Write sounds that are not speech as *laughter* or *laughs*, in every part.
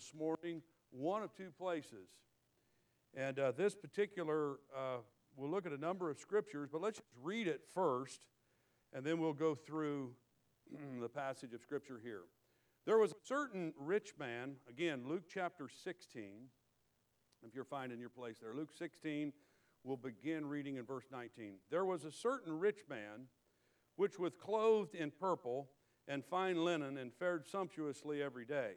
this morning one of two places. And uh, this particular, uh, we'll look at a number of scriptures, but let's just read it first, and then we'll go through *clears throat* the passage of scripture here. There was a certain rich man, again, Luke chapter 16, if you're finding your place there. Luke 16, we'll begin reading in verse 19. There was a certain rich man, which was clothed in purple and fine linen, and fared sumptuously every day.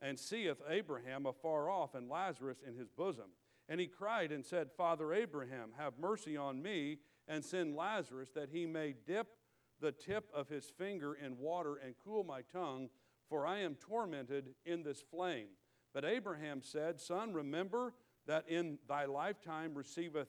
and seeth Abraham afar off and Lazarus in his bosom. And he cried and said, Father Abraham, have mercy on me, and send Lazarus that he may dip the tip of his finger in water and cool my tongue, for I am tormented in this flame. But Abraham said, Son, remember that in thy lifetime receiveth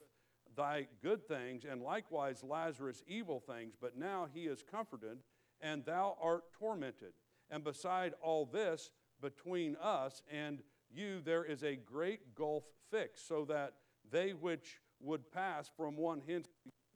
thy good things, and likewise Lazarus evil things, but now he is comforted, and thou art tormented. And beside all this, between us and you there is a great gulf fixed, so that they which would pass from one hence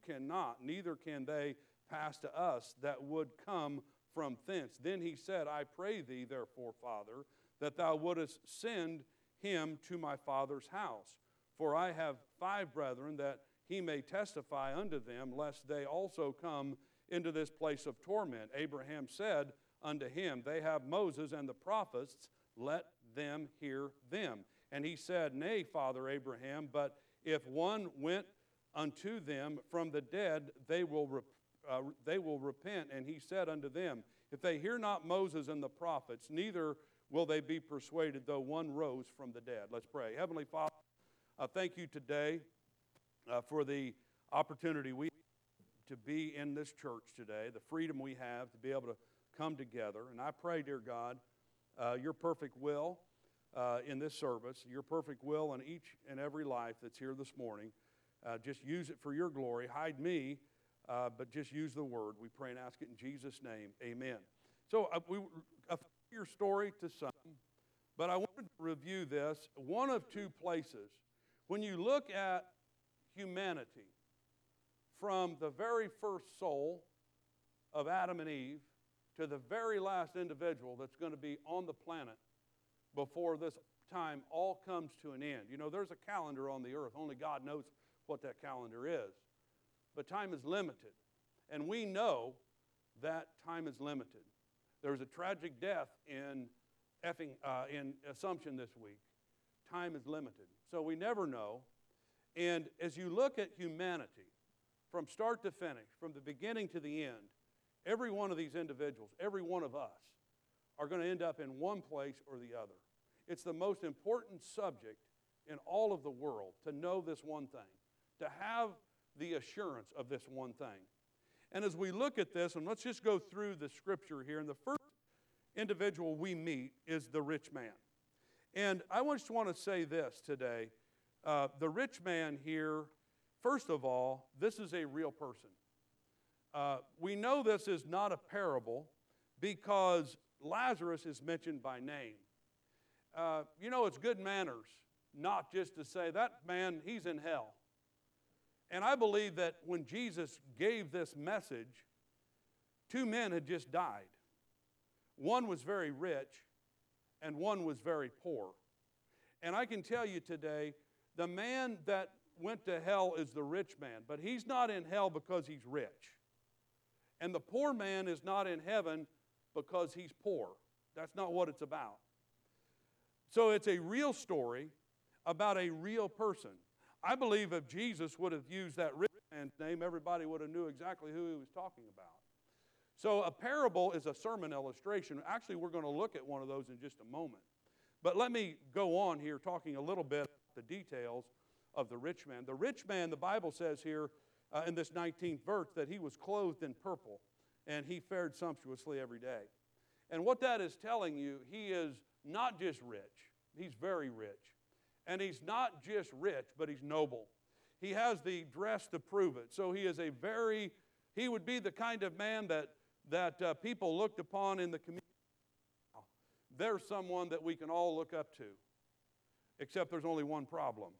cannot, neither can they pass to us that would come from thence. Then he said, I pray thee, therefore, Father, that thou wouldest send him to my father's house. For I have five brethren, that he may testify unto them, lest they also come into this place of torment. Abraham said, unto him, They have Moses and the prophets, let them hear them. And he said, Nay, Father Abraham, but if one went unto them from the dead, they will, rep- uh, they will repent. And he said unto them, If they hear not Moses and the prophets, neither will they be persuaded, though one rose from the dead. Let's pray. Heavenly Father, uh, thank you today uh, for the opportunity we to be in this church today, the freedom we have to be able to come together. And I pray, dear God, uh, your perfect will uh, in this service, your perfect will in each and every life that's here this morning. Uh, just use it for your glory. Hide me, uh, but just use the word. We pray and ask it in Jesus' name. Amen. So, uh, we, a your story to some, but I wanted to review this one of two places. When you look at humanity from the very first soul of Adam and Eve to the very last individual that's going to be on the planet before this time all comes to an end. You know, there's a calendar on the earth. Only God knows what that calendar is. But time is limited. And we know that time is limited. There was a tragic death in, effing, uh, in Assumption this week. Time is limited. So we never know. And as you look at humanity, from start to finish, from the beginning to the end, Every one of these individuals, every one of us, are going to end up in one place or the other. It's the most important subject in all of the world to know this one thing, to have the assurance of this one thing. And as we look at this, and let's just go through the scripture here, and the first individual we meet is the rich man. And I just want to say this today. Uh, the rich man here, first of all, this is a real person. Uh, we know this is not a parable because Lazarus is mentioned by name. Uh, you know, it's good manners not just to say, that man, he's in hell. And I believe that when Jesus gave this message, two men had just died. One was very rich, and one was very poor. And I can tell you today, the man that went to hell is the rich man, but he's not in hell because he's rich. And the poor man is not in heaven because he's poor. That's not what it's about. So it's a real story about a real person. I believe if Jesus would have used that rich man's name, everybody would have knew exactly who he was talking about. So a parable is a sermon illustration. Actually, we're going to look at one of those in just a moment. But let me go on here talking a little bit about the details of the rich man. The rich man, the Bible says here, uh, in this 19th verse that he was clothed in purple and he fared sumptuously every day. And what that is telling you, he is not just rich, he's very rich. And he's not just rich, but he's noble. He has the dress to prove it. So he is a very, he would be the kind of man that, that uh, people looked upon in the community. There's someone that we can all look up to, except there's only one problem.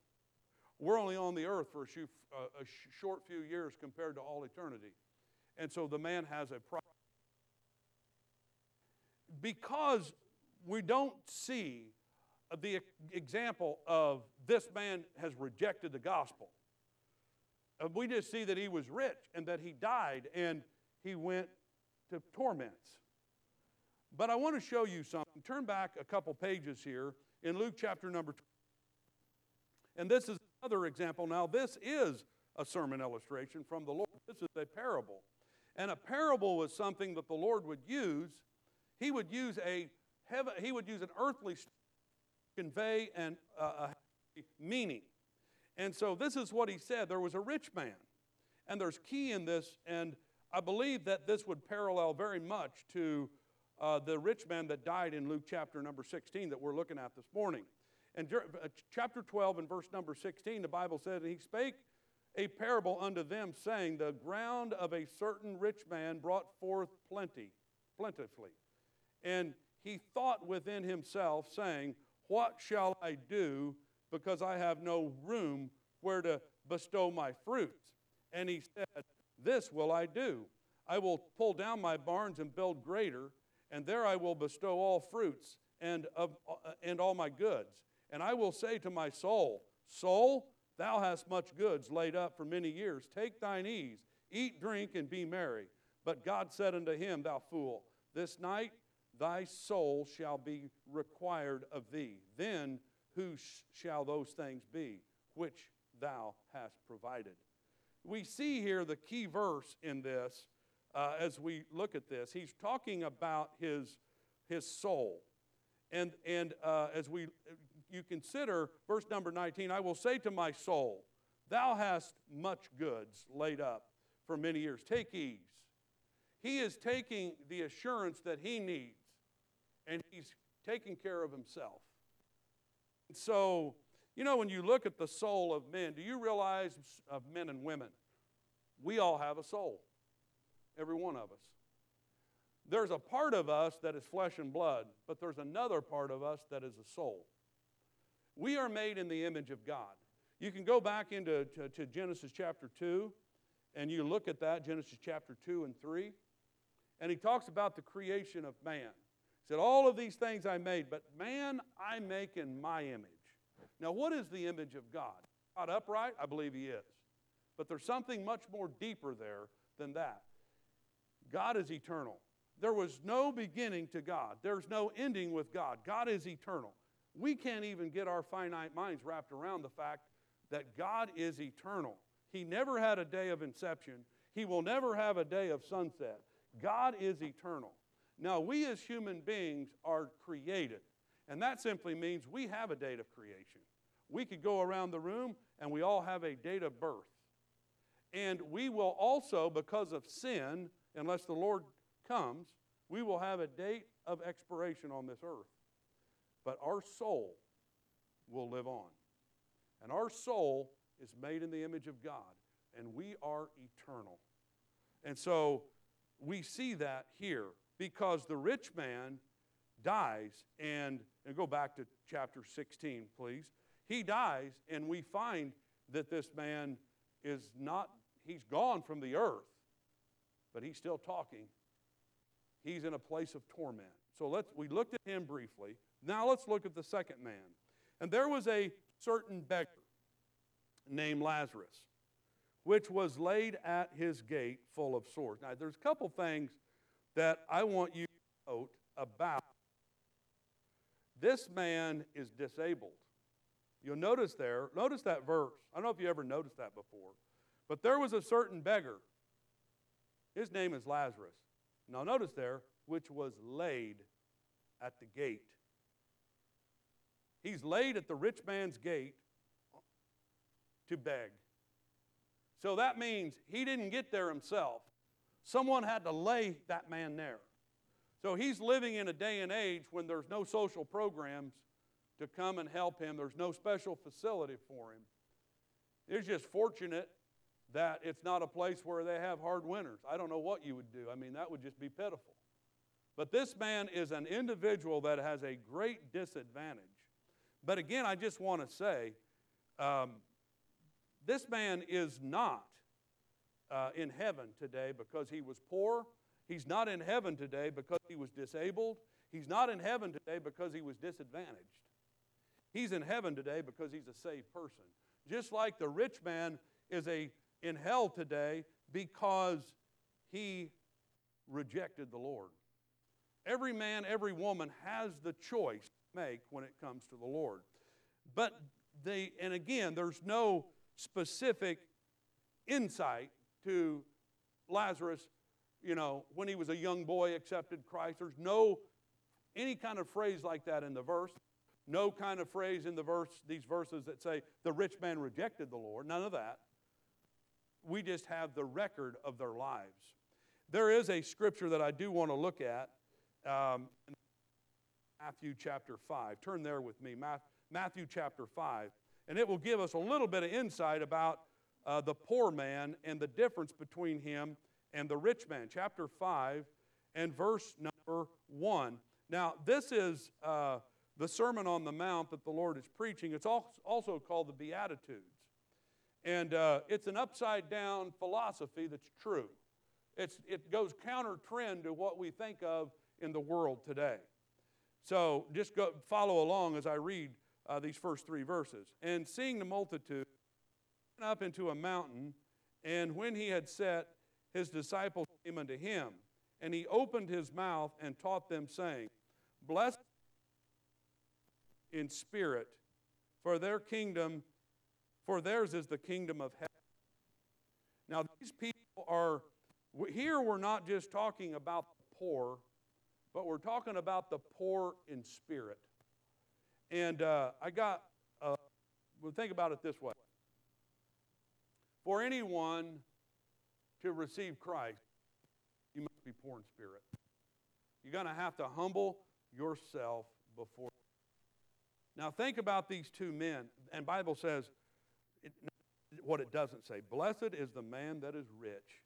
We're only on the earth for a, uh, a sh- short few years compared to all eternity. And so the man has a problem. Because we don't see the example of this man has rejected the gospel. Uh, we just see that he was rich and that he died and he went to torments. But I want to show you something. Turn back a couple pages here in Luke chapter number 2. And this is another example. Now, this is a sermon illustration from the Lord. This is a parable. And a parable was something that the Lord would use. He would use a heaven, he would use an earthly convey an, uh, a meaning. And so this is what he said. There was a rich man. And there's key in this, and I believe that this would parallel very much to uh, the rich man that died in Luke chapter number 16 that we're looking at this morning. And uh, chapter 12 and verse number 16, the Bible said, He spake a parable unto them, saying, The ground of a certain rich man brought forth plenty, plentifully. And he thought within himself, saying, What shall I do, because I have no room where to bestow my fruits? And he said, This will I do. I will pull down my barns and build greater, and there I will bestow all fruits and, of, uh, and all my goods. And I will say to my soul, Soul, thou hast much goods laid up for many years. Take thine ease, eat, drink, and be merry. But God said unto him, Thou fool, this night thy soul shall be required of thee. Then whose shall those things be which thou hast provided? We see here the key verse in this uh, as we look at this. He's talking about his, his soul. And, and uh, as we, you consider verse number 19, I will say to my soul, Thou hast much goods laid up for many years. Take ease. He is taking the assurance that he needs and he's taking care of himself. So, you know, when you look at the soul of men, do you realize of men and women, we all have a soul, every one of us. There's a part of us that is flesh and blood, but there's another part of us that is a soul. We are made in the image of God. You can go back into to, to Genesis chapter 2 and you look at that, Genesis chapter 2 and 3, and he talks about the creation of man. He said, All of these things I made, but man I make in my image. Now, what is the image of God? God upright? I believe He is. But there's something much more deeper there than that. God is eternal. There was no beginning to God, there's no ending with God. God is eternal. We can't even get our finite minds wrapped around the fact that God is eternal. He never had a day of inception, He will never have a day of sunset. God is eternal. Now, we as human beings are created, and that simply means we have a date of creation. We could go around the room and we all have a date of birth. And we will also, because of sin, unless the Lord comes, we will have a date of expiration on this earth. But our soul will live on. And our soul is made in the image of God, and we are eternal. And so we see that here because the rich man dies, and, and go back to chapter 16, please. He dies, and we find that this man is not, he's gone from the earth, but he's still talking. He's in a place of torment. So let's, we looked at him briefly. Now let's look at the second man. And there was a certain beggar named Lazarus, which was laid at his gate full of sores. Now, there's a couple things that I want you to note about this man is disabled. You'll notice there, notice that verse. I don't know if you ever noticed that before, but there was a certain beggar. His name is Lazarus. Now, notice there, which was laid at the gate. He's laid at the rich man's gate to beg. So that means he didn't get there himself. Someone had to lay that man there. So he's living in a day and age when there's no social programs to come and help him. There's no special facility for him. It's just fortunate that it's not a place where they have hard winters. I don't know what you would do. I mean, that would just be pitiful. But this man is an individual that has a great disadvantage. But again, I just want to say um, this man is not uh, in heaven today because he was poor. He's not in heaven today because he was disabled. He's not in heaven today because he was disadvantaged. He's in heaven today because he's a saved person. Just like the rich man is a, in hell today because he rejected the Lord. Every man, every woman has the choice make when it comes to the Lord. But they, and again, there's no specific insight to Lazarus, you know, when he was a young boy accepted Christ. There's no any kind of phrase like that in the verse. No kind of phrase in the verse, these verses that say the rich man rejected the Lord. None of that. We just have the record of their lives. There is a scripture that I do want to look at. Um, Matthew chapter 5. Turn there with me. Matthew chapter 5. And it will give us a little bit of insight about uh, the poor man and the difference between him and the rich man. Chapter 5 and verse number 1. Now, this is. Uh, the Sermon on the Mount that the Lord is preaching. It's also called the Beatitudes. And uh, it's an upside down philosophy that's true. It's, it goes counter trend to what we think of in the world today. So just go, follow along as I read uh, these first three verses. And seeing the multitude, went up into a mountain, and when he had set, his disciples came unto him. And he opened his mouth and taught them, saying, Blessed in spirit, for their kingdom, for theirs is the kingdom of heaven. Now, these people are, here we're not just talking about the poor, but we're talking about the poor in spirit. And uh, I got, uh, we'll think about it this way. For anyone to receive Christ, you must be poor in spirit. You're going to have to humble yourself before now think about these two men. And Bible says it, what it doesn't say. Blessed is the man that is rich,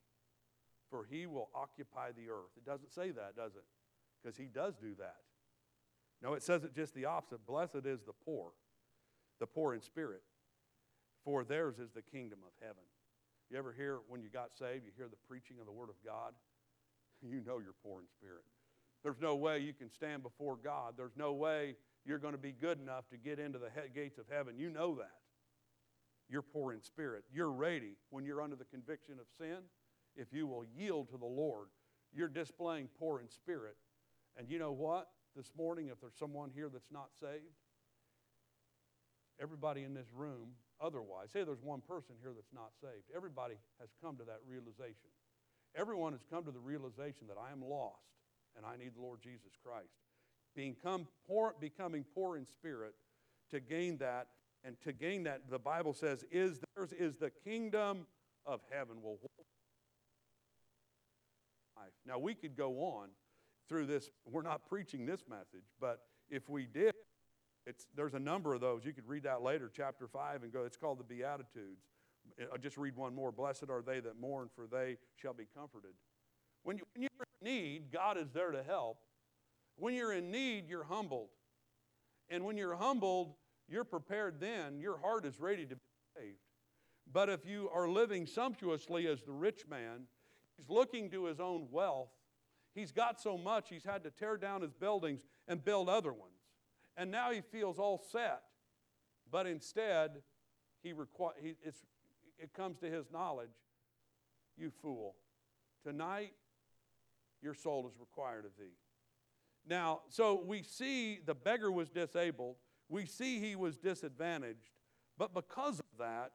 for he will occupy the earth. It doesn't say that, does it? Because he does do that. No, it says it just the opposite. Blessed is the poor, the poor in spirit, for theirs is the kingdom of heaven. You ever hear when you got saved, you hear the preaching of the Word of God? *laughs* You know you're poor in spirit. There's no way you can stand before God. There's no way you're going to be good enough to get into the gates of heaven. You know that. You're poor in spirit. You're ready when you're under the conviction of sin. If you will yield to the Lord, you're displaying poor in spirit. And you know what? This morning, if there's someone here that's not saved, everybody in this room, otherwise, say there's one person here that's not saved, everybody has come to that realization. Everyone has come to the realization that I am lost and I need the Lord Jesus Christ become poor, becoming poor in spirit to gain that. And to gain that, the Bible says, is theirs is the kingdom of heaven. Well, now we could go on through this. We're not preaching this message, but if we did, it's, there's a number of those. You could read that later, chapter 5, and go. It's called the Beatitudes. I'll just read one more. Blessed are they that mourn, for they shall be comforted. When, you, when you're in need, God is there to help. When you're in need, you're humbled. And when you're humbled, you're prepared then. Your heart is ready to be saved. But if you are living sumptuously as the rich man, he's looking to his own wealth. He's got so much, he's had to tear down his buildings and build other ones. And now he feels all set. But instead, he requ- he, it comes to his knowledge you fool. Tonight, your soul is required of thee. Now, so we see the beggar was disabled, we see he was disadvantaged, but because of that,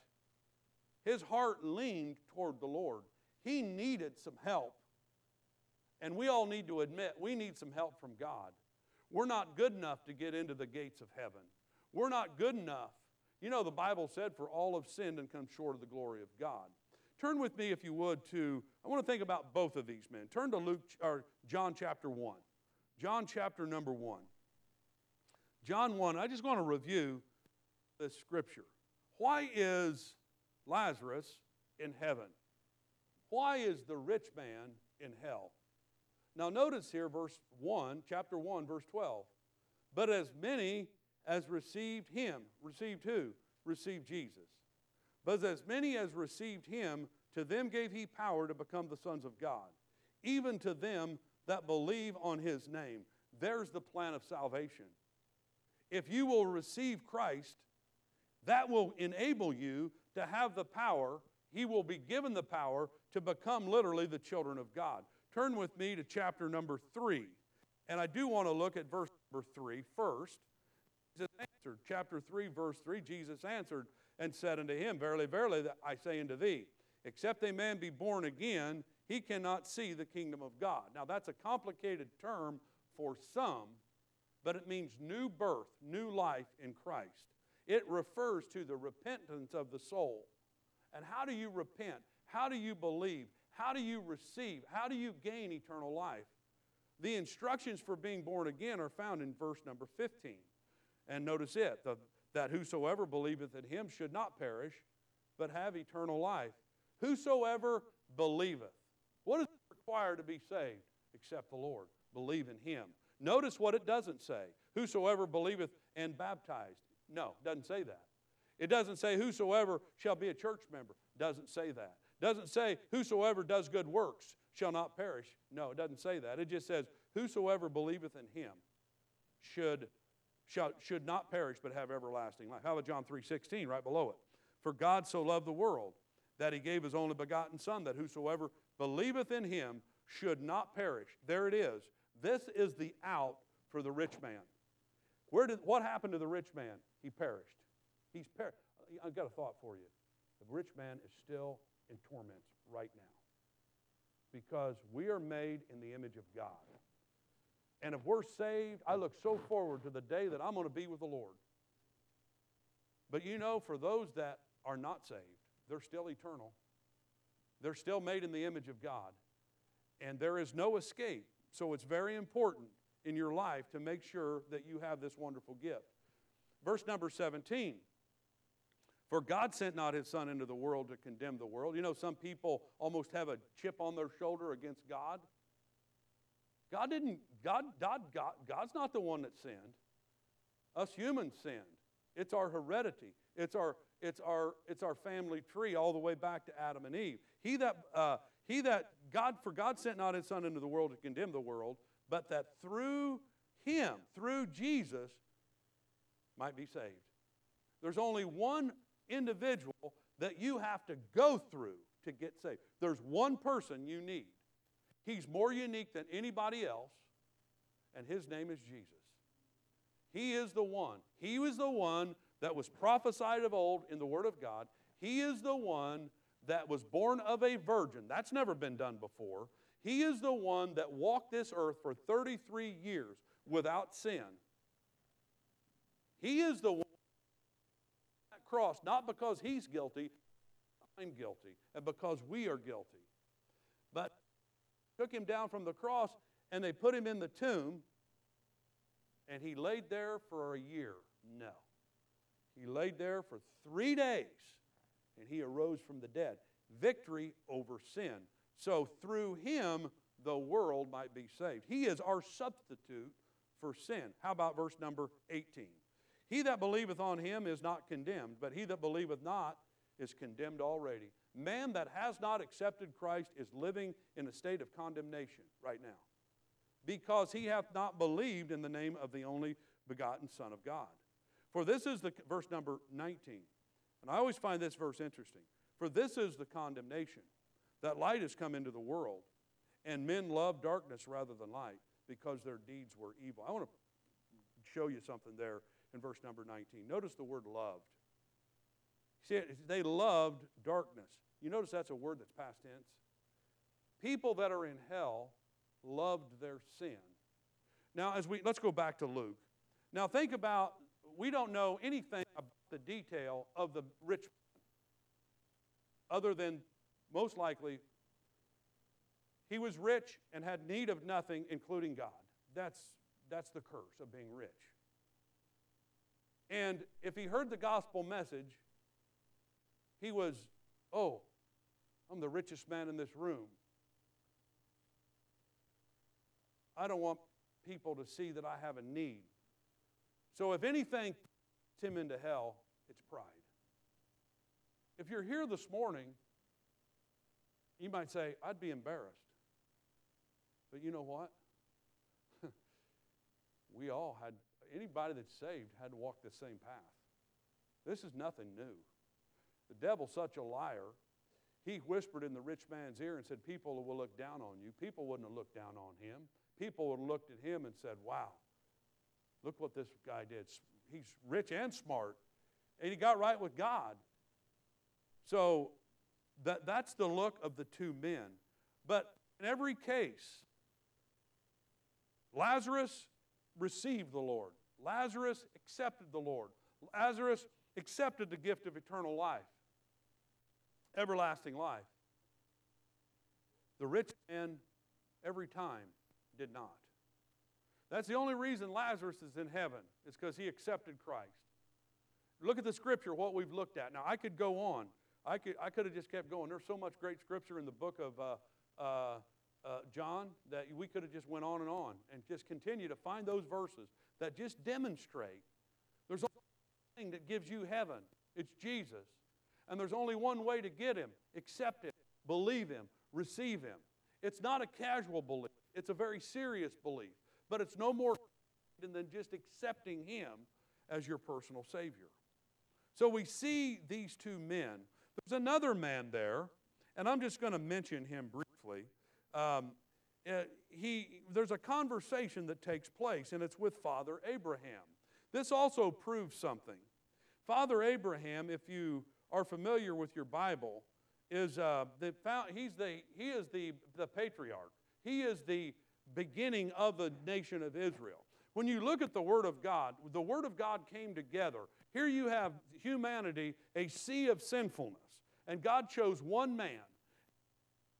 his heart leaned toward the Lord. He needed some help. And we all need to admit we need some help from God. We're not good enough to get into the gates of heaven. We're not good enough. You know, the Bible said, For all have sinned and come short of the glory of God. Turn with me, if you would, to, I want to think about both of these men. Turn to Luke, or John chapter 1. John chapter number 1. John 1, I just want to review this scripture. Why is Lazarus in heaven? Why is the rich man in hell? Now, notice here, verse 1, chapter 1, verse 12. But as many as received him, received who? Received Jesus. But as many as received him, to them gave he power to become the sons of God, even to them that believe on his name. There's the plan of salvation. If you will receive Christ, that will enable you to have the power. He will be given the power to become literally the children of God. Turn with me to chapter number 3. And I do want to look at verse number 3 first. Jesus answered, chapter 3, verse 3, Jesus answered and said unto him, Verily, verily, I say unto thee, except a man be born again, he cannot see the kingdom of God. Now, that's a complicated term for some, but it means new birth, new life in Christ. It refers to the repentance of the soul. And how do you repent? How do you believe? How do you receive? How do you gain eternal life? The instructions for being born again are found in verse number 15. And notice it the, that whosoever believeth in him should not perish, but have eternal life. Whosoever believeth. What is required to be saved except the Lord? Believe in him. Notice what it doesn't say. Whosoever believeth and baptized. No, doesn't say that. It doesn't say whosoever shall be a church member. Doesn't say that. Doesn't say whosoever does good works shall not perish. No, it doesn't say that. It just says whosoever believeth in him should, shall, should not perish but have everlasting life. How about John 3:16 right below it? For God so loved the world that he gave his only begotten son that whosoever believeth in him should not perish. There it is. This is the out for the rich man. Where did, what happened to the rich man? He perished. He's perished. I've got a thought for you. The rich man is still in torments right now because we are made in the image of God. And if we're saved, I look so forward to the day that I'm going to be with the Lord. But you know, for those that are not saved, they're still eternal. They're still made in the image of God. And there is no escape. So it's very important in your life to make sure that you have this wonderful gift. Verse number 17 For God sent not his Son into the world to condemn the world. You know, some people almost have a chip on their shoulder against God. God didn't, God, God, God God's not the one that sinned. Us humans sinned. It's our heredity. It's our, it's our, it's our family tree all the way back to Adam and Eve. He that, uh, he that God, for God sent not his Son into the world to condemn the world, but that through him, through Jesus, might be saved. There's only one individual that you have to go through to get saved. There's one person you need. He's more unique than anybody else, and his name is Jesus. He is the one. He was the one that was prophesied of old in the Word of God. He is the one that was born of a virgin. That's never been done before. He is the one that walked this earth for 33 years without sin. He is the cross, not because he's guilty, I'm guilty, and because we are guilty. But took him down from the cross and they put him in the tomb and he laid there for a year. No. He laid there for three days and he arose from the dead. Victory over sin. So through him, the world might be saved. He is our substitute for sin. How about verse number 18? He that believeth on him is not condemned, but he that believeth not is condemned already. Man that has not accepted Christ is living in a state of condemnation right now because he hath not believed in the name of the only begotten Son of God. For this is the verse number 19. And I always find this verse interesting. For this is the condemnation that light has come into the world, and men love darkness rather than light because their deeds were evil. I want to show you something there in verse number 19. Notice the word loved. See, they loved darkness. You notice that's a word that's past tense? People that are in hell loved their sin. Now, as we let's go back to Luke. Now, think about we don't know anything about the detail of the rich other than most likely he was rich and had need of nothing, including God. That's, that's the curse of being rich. And if he heard the gospel message, he was, oh, I'm the richest man in this room. I don't want people to see that I have a need. So if anything puts him into hell, it's pride. If you're here this morning, you might say, I'd be embarrassed. But you know what? *laughs* we all had, anybody that's saved had to walk the same path. This is nothing new. The devil's such a liar. He whispered in the rich man's ear and said, People will look down on you. People wouldn't have looked down on him. People would have looked at him and said, Wow, look what this guy did. He's rich and smart, and he got right with God. So that, that's the look of the two men. But in every case, Lazarus received the Lord. Lazarus accepted the Lord. Lazarus accepted the gift of eternal life, everlasting life. The rich man, every time, did not. That's the only reason Lazarus is in heaven, is because he accepted Christ. Look at the scripture, what we've looked at. Now, I could go on. I could, I could have just kept going. There's so much great scripture in the book of uh, uh, uh, John that we could have just went on and on and just continue to find those verses that just demonstrate there's only one thing that gives you heaven. It's Jesus. And there's only one way to get him. Accept him, believe him, receive him. It's not a casual belief. It's a very serious belief. But it's no more than just accepting him as your personal Savior. So we see these two men. There's another man there, and I'm just going to mention him briefly. Um, uh, he, there's a conversation that takes place, and it's with Father Abraham. This also proves something. Father Abraham, if you are familiar with your Bible, is uh, the, he's the, he is the, the patriarch. He is the beginning of the nation of Israel. When you look at the Word of God, the Word of God came together. Here you have humanity, a sea of sinfulness, and God chose one man.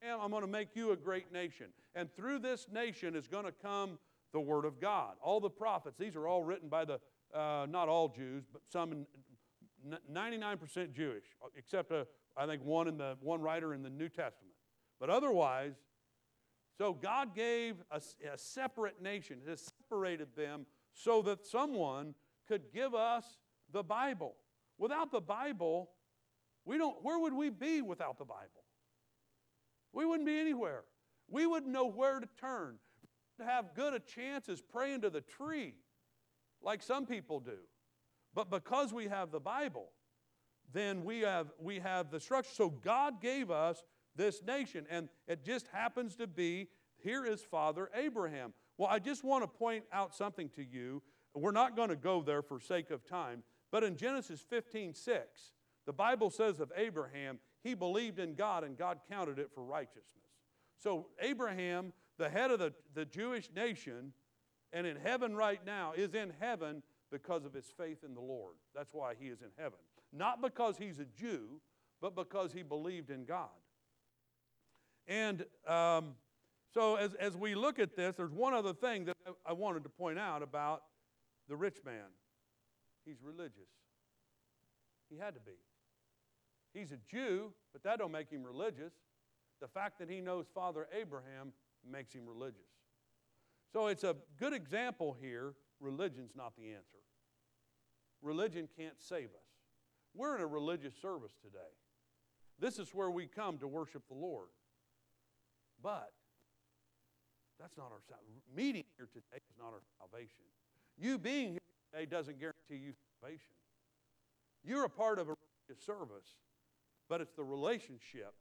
And I'm going to make you a great nation. And through this nation is going to come the Word of God. All the prophets, these are all written by the, uh, not all Jews, but some 99% Jewish, except a, I think one in the one writer in the New Testament. But otherwise, so God gave a, a separate nation, has separated them so that someone could give us the Bible. Without the Bible, we don't, where would we be without the Bible? We wouldn't be anywhere. We wouldn't know where to turn. To have good a chance as praying to the tree, like some people do. But because we have the Bible, then we have, we have the structure. So God gave us this nation. And it just happens to be here is Father Abraham. Well, I just want to point out something to you. We're not going to go there for sake of time, but in Genesis 15 6, the Bible says of Abraham, he believed in God and God counted it for righteousness. So, Abraham, the head of the, the Jewish nation, and in heaven right now, is in heaven because of his faith in the Lord. That's why he is in heaven. Not because he's a Jew, but because he believed in God. And um, so, as, as we look at this, there's one other thing that I wanted to point out about the rich man. He's religious. He had to be. He's a Jew, but that don't make him religious. The fact that he knows Father Abraham makes him religious. So it's a good example here. Religion's not the answer. Religion can't save us. We're in a religious service today. This is where we come to worship the Lord. But that's not our. Meeting here today is not our salvation. You being here today doesn't guarantee you salvation. You're a part of a religious service, but it's the relationship,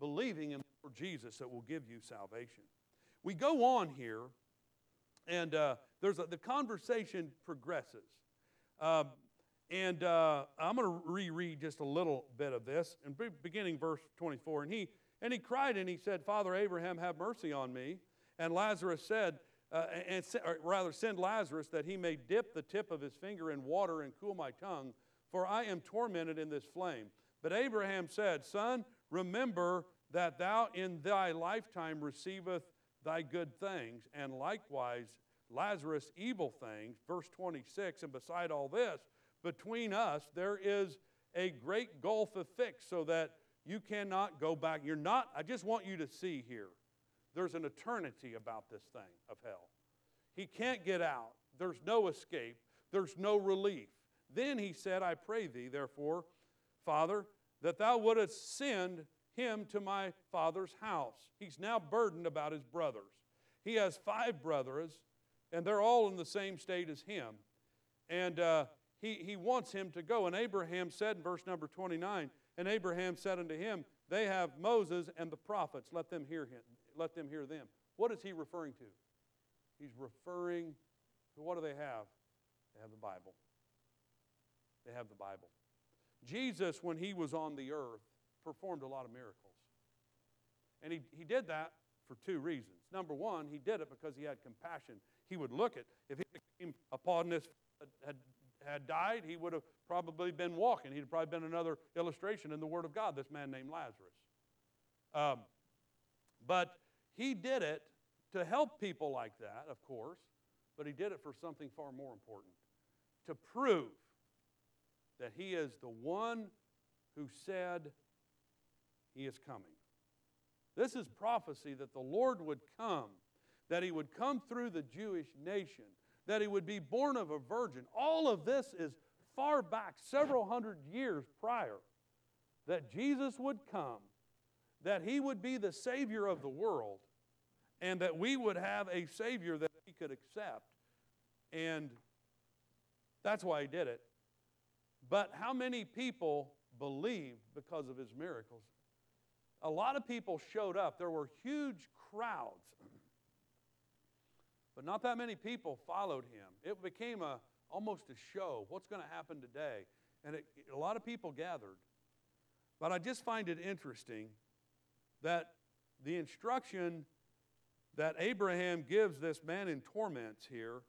believing in Lord Jesus, that will give you salvation. We go on here, and uh, there's a, the conversation progresses. Um, and uh, I'm going to reread just a little bit of this, and beginning verse 24. And he and he cried and he said, Father Abraham, have mercy on me. And Lazarus said, uh, and rather send Lazarus that he may dip the tip of his finger in water and cool my tongue, for I am tormented in this flame. But Abraham said, Son, remember that thou in thy lifetime receiveth thy good things, and likewise Lazarus evil things. Verse 26, and beside all this, between us, there is a great gulf of fix so that you cannot go back. You're not, I just want you to see here, there's an eternity about this thing of hell. He can't get out. There's no escape. There's no relief. Then he said, I pray thee, therefore, Father, that thou wouldest send him to my father's house. He's now burdened about his brothers. He has five brothers, and they're all in the same state as him. And uh, he, he wants him to go. And Abraham said in verse number 29, and Abraham said unto him, They have Moses and the prophets. Let them hear him. Let them hear them. What is he referring to? He's referring to what do they have? They have the Bible. They have the Bible. Jesus, when he was on the earth, performed a lot of miracles. And he, he did that for two reasons. Number one, he did it because he had compassion. He would look at, if he came upon this, had, had died, he would have probably been walking. He'd probably been another illustration in the Word of God, this man named Lazarus. Um, but he did it to help people like that, of course, but he did it for something far more important to prove that he is the one who said he is coming. This is prophecy that the Lord would come, that he would come through the Jewish nation, that he would be born of a virgin. All of this is far back, several hundred years prior, that Jesus would come, that he would be the Savior of the world, and that we would have a Savior that we could accept. And that's why he did it. But how many people believed because of his miracles? A lot of people showed up. There were huge crowds. But not that many people followed him. It became a, almost a show. What's going to happen today? And it, a lot of people gathered. But I just find it interesting that the instruction that Abraham gives this man in torments here,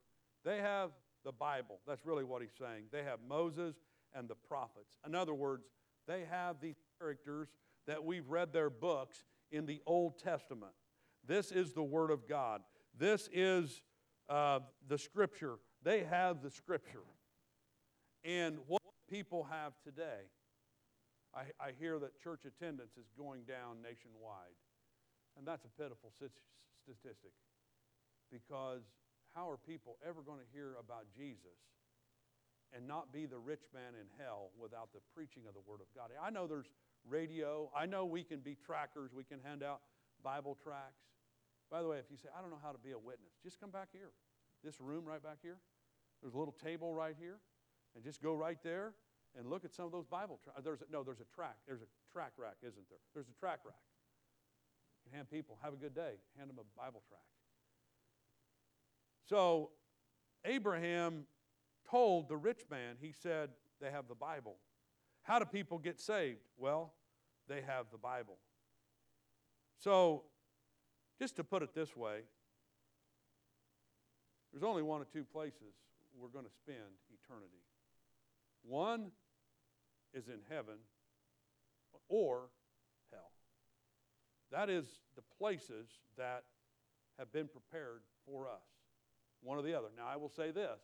they have the Bible. That's really what he's saying. They have Moses and the prophets. In other words, they have these characters that we've read their books in the Old Testament. This is the Word of God. This is uh, the Scripture. They have the Scripture. And what people have today, I, I hear that church attendance is going down nationwide. And that's a pitiful statistic because how are people ever going to hear about Jesus and not be the rich man in hell without the preaching of the Word of God? I know there's radio. I know we can be trackers, we can hand out Bible tracts. By the way, if you say, I don't know how to be a witness, just come back here. This room right back here. There's a little table right here. And just go right there and look at some of those Bible tracts. Uh, there's a, no, there's a track. There's a track rack, isn't there? There's a track rack hand people, have a good day, hand them a Bible tract. So Abraham told the rich man, he said, they have the Bible. How do people get saved? Well, they have the Bible. So, just to put it this way, there's only one or two places we're going to spend eternity. One is in heaven or hell. that is the places that have been prepared for us, one or the other. Now, I will say this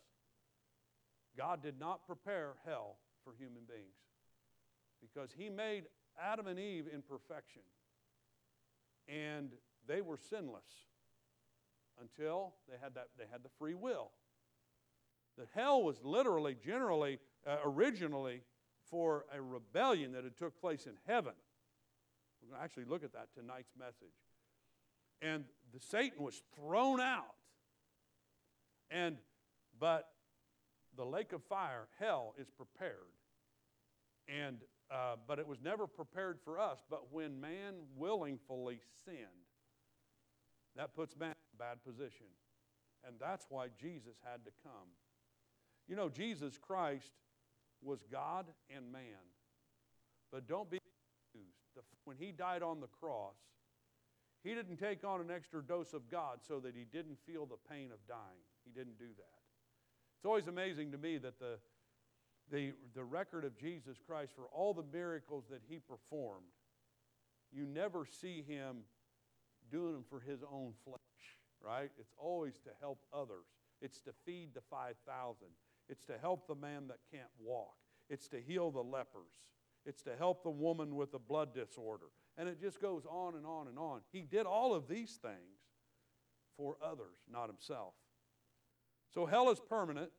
God did not prepare hell for human beings because He made Adam and Eve in perfection, and they were sinless until they had, that, they had the free will. That hell was literally, generally, uh, originally for a rebellion that had took place in heaven. We're going to actually look at that tonight's message. And the Satan was thrown out. And but the lake of fire, hell, is prepared. And uh, but it was never prepared for us. But when man willingly sinned, that puts man in a bad position. And that's why Jesus had to come. You know, Jesus Christ was God and man. But don't be the, when he died on the cross, he didn't take on an extra dose of God so that he didn't feel the pain of dying. He didn't do that. It's always amazing to me that the, the, the record of Jesus Christ for all the miracles that he performed, you never see him doing them for his own flesh, right? It's always to help others. It's to feed the 5,000. It's to help the man that can't walk. It's to heal the lepers. It's to help the woman with a blood disorder. And it just goes on and on and on. He did all of these things for others, not himself. So hell is permanent.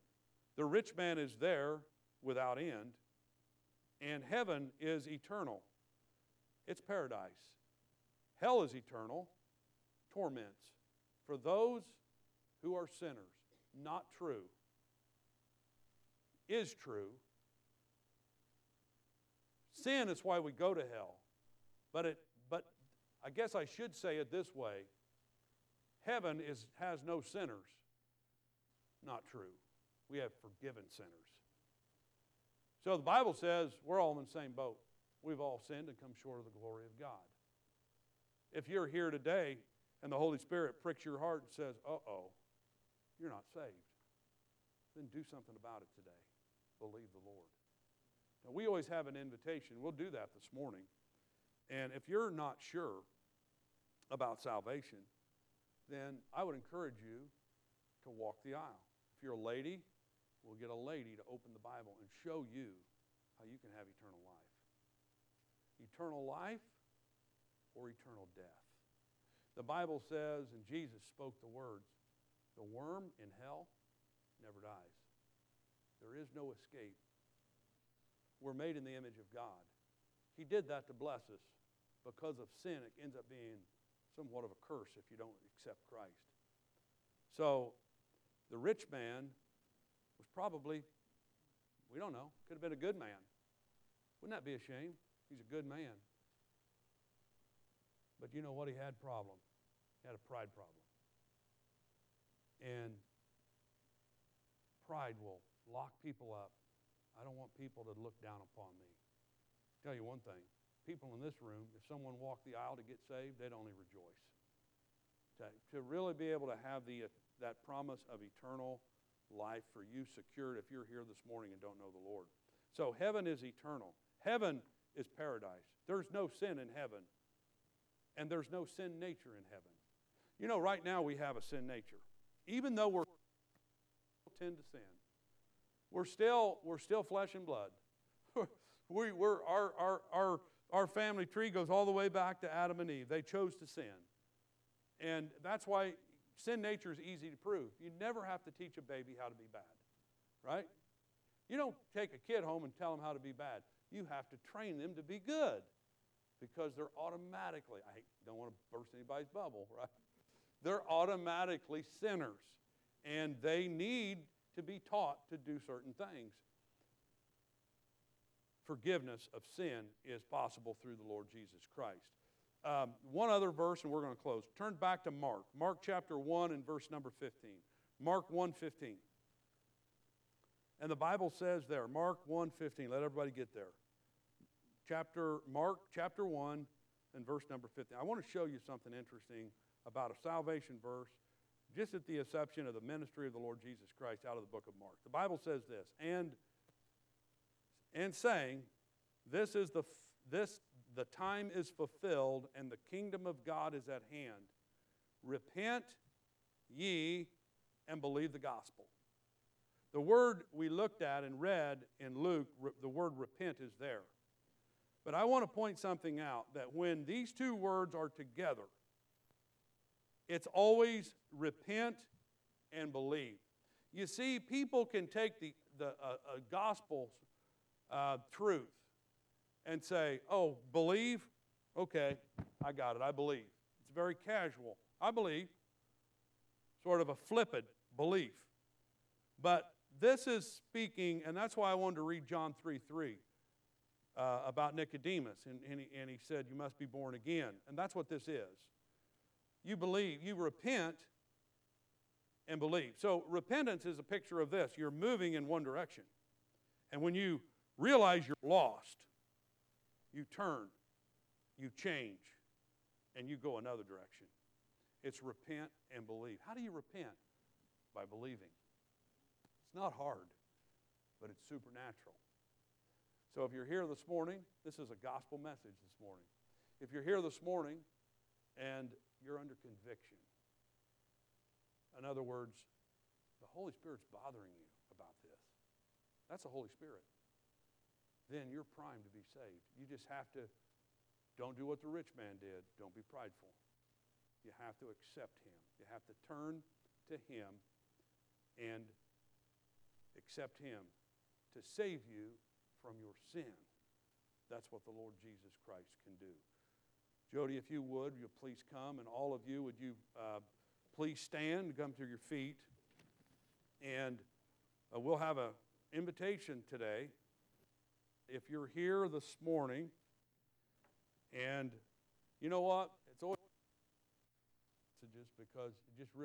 The rich man is there without end. And heaven is eternal. It's paradise. Hell is eternal, torments for those who are sinners. Not true. Is true. Sin is why we go to hell. But it but I guess I should say it this way. Heaven is has no sinners. Not true. We have forgiven sinners. So the Bible says we're all in the same boat. We've all sinned and come short of the glory of God. If you're here today and the Holy Spirit pricks your heart and says, uh oh, you're not saved, then do something about it today. Believe the Lord. Now, we always have an invitation. We'll do that this morning. And if you're not sure about salvation, then I would encourage you to walk the aisle. If you're a lady, we'll get a lady to open the Bible and show you how you can have eternal life. Eternal life or eternal death. The Bible says, and Jesus spoke the words, the worm in hell never dies. There is no escape. We're made in the image of God. He did that to bless us. Because of sin, it ends up being somewhat of a curse if you don't accept Christ. So, the rich man was probably, we don't know, could have been a good man. Wouldn't that be a shame? He's a good man. But you know what? He had problem. He had a pride problem. And pride will lock people up. I don't want people to look down upon me. I'll tell you one thing. People in this room, if someone walked the aisle to get saved, they'd only rejoice. To, to really be able to have the, that promise of eternal life for you secured if you're here this morning and don't know the Lord. So heaven is eternal. Heaven is paradise. There's no sin in heaven. And there's no sin nature in heaven. You know, right now we have a sin nature. Even though we're tend to sin, we're still, we're still flesh and blood. *laughs* we, we're, our, our, our, our family tree goes all the way back to Adam and Eve. They chose to sin. And that's why sin nature is easy to prove. You never have to teach a baby how to be bad, right? You don't take a kid home and tell them how to be bad. You have to train them to be good because they're automatically, I don't want to burst anybody's bubble, *laughs* right? They're automatically sinners and they need to be taught to do certain things. Forgiveness of sin is possible through the Lord Jesus Christ. Um, one other verse, and we're going to close. Turn back to Mark. Mark chapter 1 and verse number 15. Mark 1 15. And the Bible says there, Mark 1 15. Let everybody get there. Chapter, Mark chapter 1 and verse number 15. I want to show you something interesting about a salvation verse just at the inception of the ministry of the Lord Jesus Christ out of the book of Mark. The Bible says this, and and saying, this is the this the time is fulfilled and the kingdom of God is at hand. Repent ye and believe the gospel. The word we looked at and read in Luke, the word repent is there. But I want to point something out that when these two words are together, it's always repent and believe. You see, people can take the, the uh, uh, gospel uh, truth and say, oh, believe? Okay, I got it. I believe. It's very casual. I believe. Sort of a flippant belief. But this is speaking, and that's why I wanted to read John 3 3 uh, about Nicodemus. And, and, he, and he said, You must be born again. And that's what this is you believe, you repent and believe. So repentance is a picture of this. You're moving in one direction. And when you realize you're lost, you turn, you change, and you go another direction. It's repent and believe. How do you repent? By believing. It's not hard, but it's supernatural. So if you're here this morning, this is a gospel message this morning. If you're here this morning and you're under conviction. In other words, the Holy Spirit's bothering you about this. That's the Holy Spirit. Then you're primed to be saved. You just have to, don't do what the rich man did. Don't be prideful. You have to accept Him. You have to turn to Him and accept Him to save you from your sin. That's what the Lord Jesus Christ can do. Jody, if you would, you please come, and all of you, would you uh, please stand, come to your feet, and uh, we'll have an invitation today. If you're here this morning, and you know what? It's always just because just realize.